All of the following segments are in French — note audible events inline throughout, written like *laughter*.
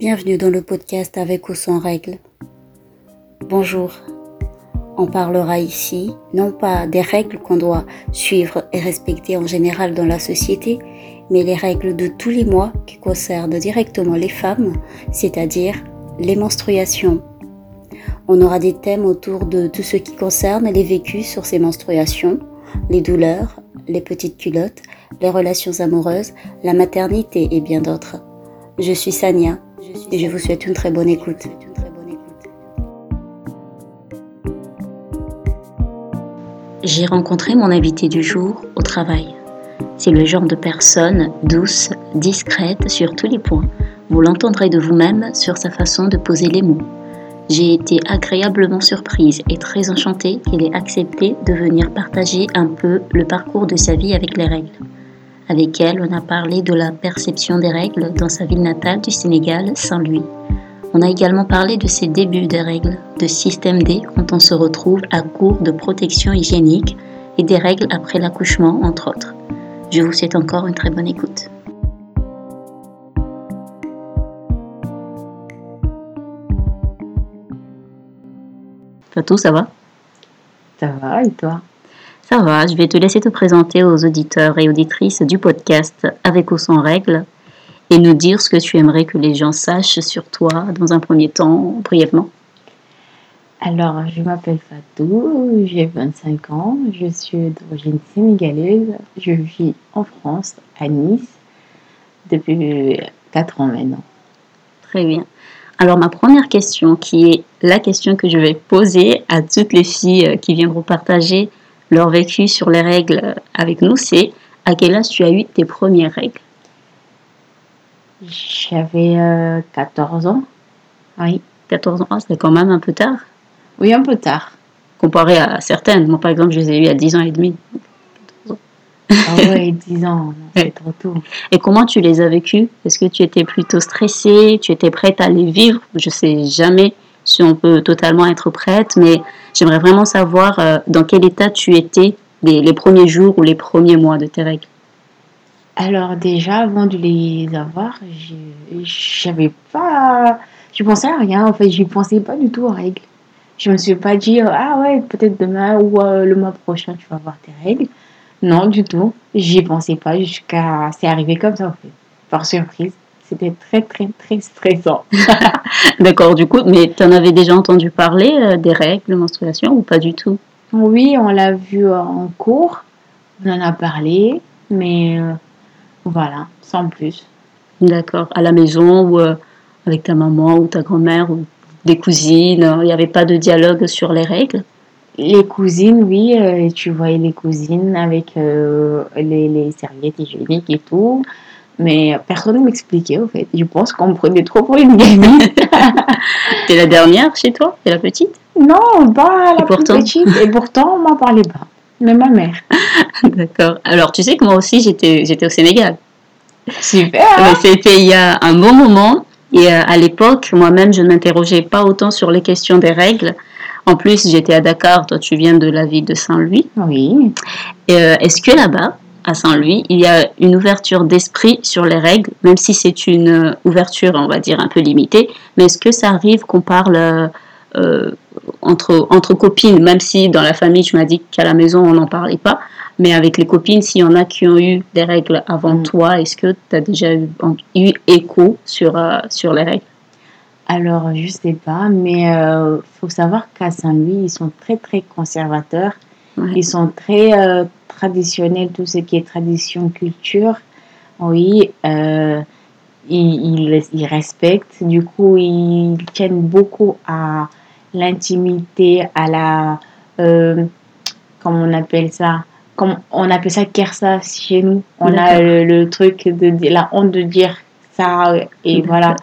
Bienvenue dans le podcast avec ou sans règles. Bonjour. On parlera ici non pas des règles qu'on doit suivre et respecter en général dans la société, mais les règles de tous les mois qui concernent directement les femmes, c'est-à-dire les menstruations. On aura des thèmes autour de tout ce qui concerne les vécus sur ces menstruations, les douleurs, les petites culottes, les relations amoureuses, la maternité et bien d'autres. Je suis Sania je vous souhaite une très bonne écoute. J'ai rencontré mon invité du jour au travail. C'est le genre de personne douce, discrète sur tous les points. Vous l'entendrez de vous-même sur sa façon de poser les mots. J'ai été agréablement surprise et très enchantée qu'il ait accepté de venir partager un peu le parcours de sa vie avec les règles. Avec elle, on a parlé de la perception des règles dans sa ville natale du Sénégal, Saint-Louis. On a également parlé de ses débuts des règles, de système D quand on se retrouve à court de protection hygiénique et des règles après l'accouchement, entre autres. Je vous souhaite encore une très bonne écoute. Fatou, ça va? Ça va et toi? Ça va, je vais te laisser te présenter aux auditeurs et auditrices du podcast Avec ou sans règles et nous dire ce que tu aimerais que les gens sachent sur toi dans un premier temps, brièvement. Alors, je m'appelle Fatou, j'ai 25 ans, je suis d'origine sénégalaise, je vis en France, à Nice, depuis 4 ans maintenant. Très bien. Alors, ma première question, qui est la question que je vais poser à toutes les filles qui viendront partager leur vécu sur les règles avec nous, c'est à quel âge tu as eu tes premières règles J'avais 14 euh, ans. Oui. 14 ans, ah, c'est quand même un peu tard. Oui, un peu tard. Comparé à certaines. Moi, par exemple, je les ai eues à 10 ans et demi. Ah oui, 10 *laughs* ans, c'est trop tôt. Et comment tu les as vécues? Est-ce que tu étais plutôt stressée? Tu étais prête à les vivre? Je sais jamais si on peut totalement être prête, mais j'aimerais vraiment savoir euh, dans quel état tu étais les, premiers jours ou les premiers mois de tes règles. Alors déjà, avant de les avoir, j'avais pas... Je pensais à rien, en fait, je pensais pas du tout aux règles. Je me suis pas dit, ah ouais, peut-être demain ou euh, le mois prochain, tu vas avoir tes règles. Non, du tout. J'y pensais pas jusqu'à... C'est arrivé comme ça, en fait. Par surprise. C'était très, très, très stressant. *laughs* D'accord, du coup, mais tu en avais déjà entendu parler euh, des règles de menstruation ou pas du tout? Oui, on l'a vu en cours, on en a parlé, mais euh, voilà, sans plus. D'accord, à la maison ou euh, avec ta maman ou ta grand-mère ou des cousines, il n'y avait pas de dialogue sur les règles? Les cousines, oui, tu voyais les cousines avec les, les serviettes hygiéniques et tout. Mais personne ne m'expliquait, au fait. Je pense qu'on me prenait trop pour une gamine. *laughs* T'es la dernière chez toi? T'es la petite? Non, pas la petite. Et pourtant, on m'en parlait pas. Même ma mère. *laughs* D'accord. Alors, tu sais que moi aussi, j'étais, j'étais au Sénégal. Super. C'était il y a un bon moment. Et euh, à l'époque, moi-même, je ne m'interrogeais pas autant sur les questions des règles. En plus, j'étais à Dakar, toi tu viens de la ville de Saint-Louis. Oui. Euh, est-ce que là-bas, à Saint-Louis, il y a une ouverture d'esprit sur les règles, même si c'est une ouverture, on va dire, un peu limitée. Mais est-ce que ça arrive qu'on parle euh, entre, entre copines, même si dans la famille, tu m'as dit qu'à la maison, on n'en parlait pas, mais avec les copines, s'il y en a qui ont eu des règles avant mm. toi, est-ce que tu as déjà eu, eu écho sur, euh, sur les règles? Alors, je sais pas, mais il euh, faut savoir qu'à Saint-Louis, ils sont très, très conservateurs. Ils sont très traditionnel, tout ce qui est tradition, culture, oui, euh, ils, ils, respectent. Du coup, ils tiennent beaucoup à l'intimité, à la. Euh, comment on appelle ça? Comme On appelle ça kersa chez nous. On a le, truc de la honte de dire ça. Et voilà.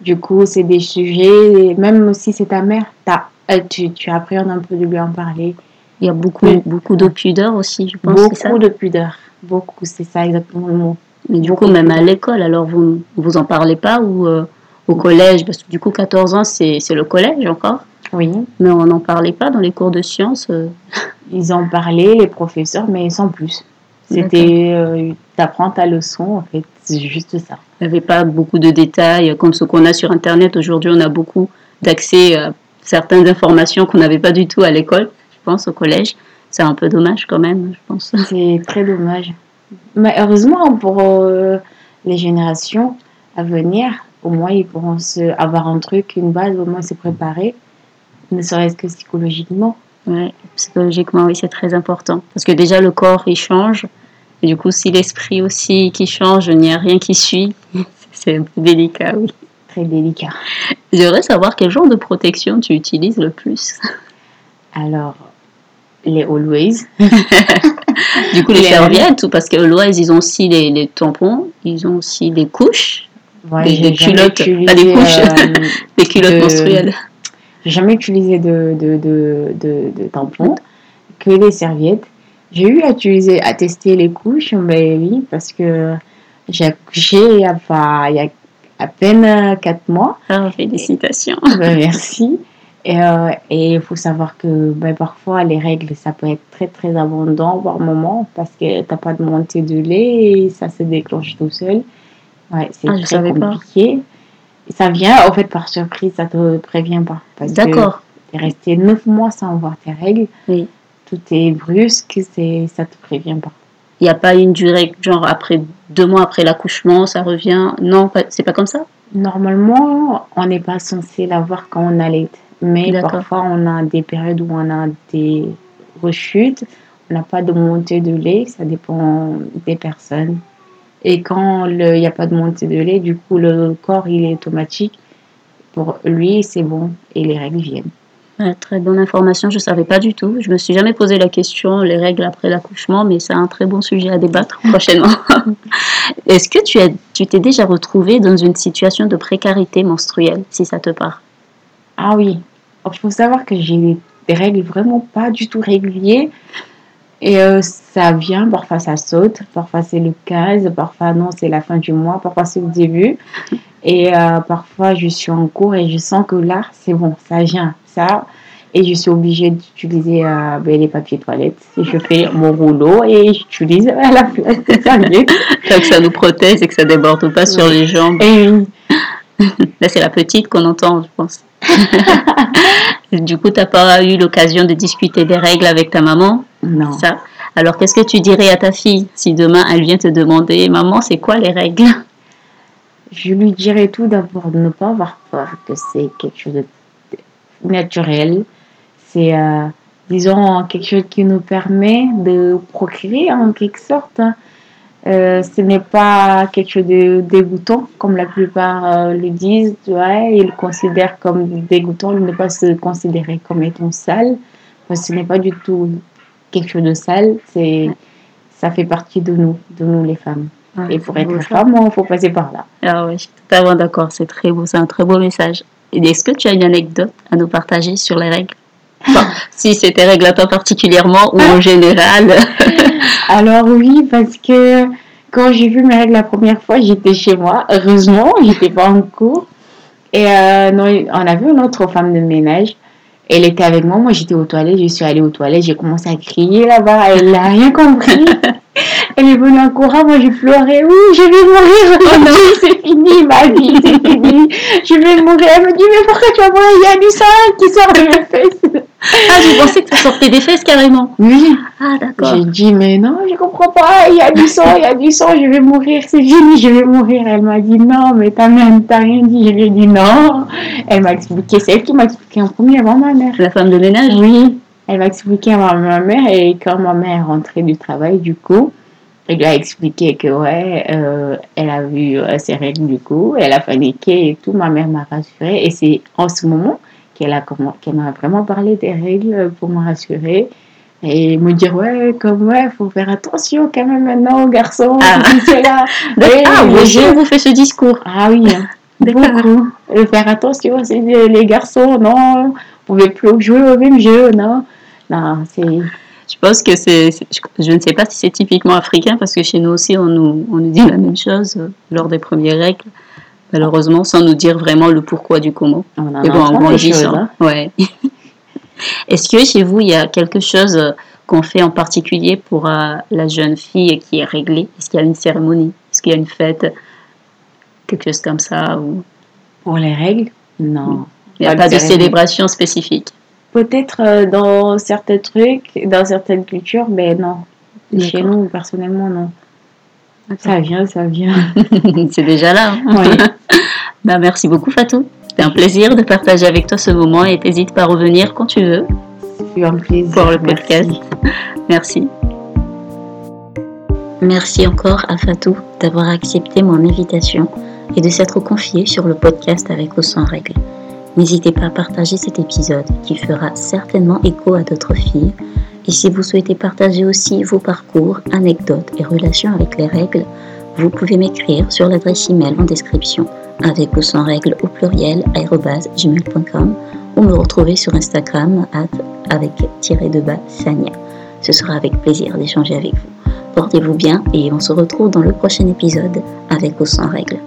Du coup, c'est des sujets, même si c'est ta mère, as, tu, tu appréhendes un peu de lui en parler. Il y a beaucoup, beaucoup de pudeur aussi, je pense. Beaucoup de pudeur. Beaucoup, c'est ça exactement le mot. Mais du coup, même à l'école, alors vous vous en parlez pas ou euh, au collège? Parce que du coup, 14 ans, c'est le collège encore. Oui. Mais on n'en parlait pas dans les cours de sciences. Euh. *laughs* Ils en parlaient, les professeurs, mais sans plus. C'était, euh, t'apprends ta leçon, en fait, c'est juste ça. Il n'y avait pas beaucoup de détails comme ce qu'on a sur Internet. Aujourd'hui, on a beaucoup d'accès à certaines informations qu'on n'avait pas du tout à l'école, pense, au collège. C'est un peu dommage quand même, je pense. *laughs* C'est très dommage. Mais heureusement, pour euh, les générations à venir, au moins, ils pourront se, avoir un truc, une base, au moins se préparer, ne serait-ce que psychologiquement. Oui, psychologiquement, oui, c'est très important. Parce que déjà, le corps, il change. Et du coup, si l'esprit aussi qui change, il n'y a rien qui suit. *laughs* c'est un peu délicat, oui. Très délicat. J'aimerais savoir quel genre de protection tu utilises le plus. *laughs* Alors, les Always. *laughs* du coup, les, serviettes, ou parce que Always, ils ont aussi les, les tampons, ils ont aussi des couches, des, culottes, pas des couches, euh, *laughs* des culottes menstruelles. J'ai jamais utilisé de, de, de, de, tampons, que les serviettes. J'ai eu à utiliser, à tester les couches, mais oui, parce que j'ai accouché il y a, il y a à peine 4 mois. Ah, félicitations. Ben, merci. *laughs* Euh, et il faut savoir que ben, parfois, les règles, ça peut être très, très abondant par moment parce que tu n'as pas de montée de lait et ça se déclenche tout seul. Ouais, c'est ah, très compliqué. Ça vient, en fait, par surprise, ça te prévient pas. D'accord. Tu es resté 9 mois sans voir tes règles. Oui. Tout est brusque, c'est, ça te prévient pas. Il n'y a pas une durée, genre après deux mois après l'accouchement, ça revient? Non, c'est pas comme ça? Normalement, on n'est pas censé l'avoir quand on allait. Mais parfois, on a des périodes où on a des rechutes. On n'a pas de montée de lait, ça dépend des personnes. Et quand il n'y a pas de montée de lait, du coup, le corps, il est automatique. Pour lui, c'est bon et les règles viennent. très bonne information, je ne savais pas du tout. Je me suis jamais posé la question, les règles après l'accouchement, mais c'est un très bon sujet à débattre *laughs* prochainement. Est-ce que tu, as, tu t'es déjà retrouvé dans une situation de précarité menstruelle, si ça te parle? Ah oui, il faut savoir que j'ai des règles vraiment pas du tout régulières. Et euh, ça vient, parfois ça saute, parfois c'est le 15, parfois non, c'est la fin du mois, parfois c'est le début. Et euh, parfois je suis en cours et je sens que là, c'est bon, ça vient, ça. Et je suis obligée d'utiliser euh, ben, les papiers toilettes. Et je fais mon rouleau et j'utilise à la place des serviettes. que ça nous protège et que ça déborde pas sur les jambes. Et oui. *laughs* Là, c'est la petite qu'on entend, je pense. *laughs* du coup, tu n'as pas eu l'occasion de discuter des règles avec ta maman? Non. Ça. Alors, qu'est-ce que tu dirais à ta fille si demain elle vient te demander Maman, c'est quoi les règles? Je lui dirais tout d'abord de ne pas avoir peur, que c'est quelque chose de naturel. C'est, euh, disons, quelque chose qui nous permet de procréer en quelque sorte. Hein. Euh, ce n'est pas quelque chose de dégoûtant, comme la plupart euh, le disent. Tu vois, ils le considèrent comme dégoûtant, il ne pas se considérer comme étant sale. ce n'est pas du tout quelque chose de sale, c'est, ça fait partie de nous, de nous les femmes. Et pour être femme, il faut passer par là. Ah oui, je suis totalement d'accord, c'est très beau, c'est un très beau message. est-ce que tu as une anecdote à nous partager sur les règles? *laughs* Si c'était règles à toi particulièrement ou en *laughs* général *laughs* Alors oui, parce que quand j'ai vu mes règles la première fois, j'étais chez moi. Heureusement, *laughs* j'étais pas en cours. Et euh, non, on a vu une autre femme de ménage. Elle était avec moi. Moi, j'étais aux toilettes. Je suis allée aux toilettes. J'ai commencé à crier là-bas. Elle n'a rien compris. *laughs* Elle est venue en courant, moi j'ai pleuré. Oui, je vais mourir aujourd'hui, c'est fini ma vie, c'est fini. Je vais mourir. Elle me dit, mais pourquoi tu vas mourir Il y a du sang qui sort de mes fesses. Ah, j'ai pensé que ça sortait des fesses carrément. Oui. Ah, d'accord. J'ai dit, mais non, je comprends pas. Il y a du sang, il y a du sang, je vais mourir, c'est fini, je vais mourir. Elle m'a dit, non, mais t'as même, t'as rien dit. Je lui ai dit, non. Elle m'a expliqué, c'est elle qui m'a expliqué en premier avant ma mère. La femme de ménage? Oui. Elle m'a expliqué avant ma mère et quand ma mère est rentrée du travail, du coup, elle lui a expliqué que, ouais, euh, elle a vu euh, ses règles du coup, elle a paniqué et tout. Ma mère m'a rassurée. Et c'est en ce moment qu'elle a qu'elle m'a vraiment parlé des règles pour me rassurer et me dire ouais comme ouais faut faire attention quand même maintenant aux garçons ah, là. *laughs* ah je vous fais ce discours. Ah oui hein. *laughs* beaucoup. Faire attention c'est les garçons non vous pouvez plus jouer au même jeu non. Non c'est je pense que c'est, je ne sais pas si c'est typiquement africain parce que chez nous aussi on nous, on nous dit la même chose euh, lors des premières règles, malheureusement sans nous dire vraiment le pourquoi du comment. On en bon, en grandissant. Hein. Ouais. *laughs* Est-ce que chez vous il y a quelque chose qu'on fait en particulier pour euh, la jeune fille qui est réglée? Est-ce qu'il y a une cérémonie? Est-ce qu'il y a une fête? Quelque chose comme ça ou... Pour les règles? Non. Il n'y a pas, de, célébration spécifique Peut-être euh, dans certains trucs, dans certaines cultures, mais non. Chez nous, personnellement, non. Ça vient, ça vient. *laughs* C'est déjà là. Hein. Oui. *laughs* ben, merci beaucoup, Fatou. C'était un plaisir de partager avec toi ce moment et n'hésite pas à revenir quand tu veux. C'est un plaisir. Pour le podcast. Merci. Merci encore à Fatou d'avoir accepté mon invitation et de s'être confié sur le podcast avec ou sans règles. N'hésitez pas à partager cet épisode qui fera certainement écho à d'autres filles. Et si vous souhaitez partager aussi vos parcours, anecdotes et relations avec les règles, vous pouvez m'écrire sur l'adresse email en description avec ou sans règles au pluriel gmail.com ou me retrouver sur Instagram avec tiré de bas Sania. Ce sera avec plaisir d'échanger avec vous. Portez-vous bien et on se retrouve dans le prochain épisode avec ou sans règles.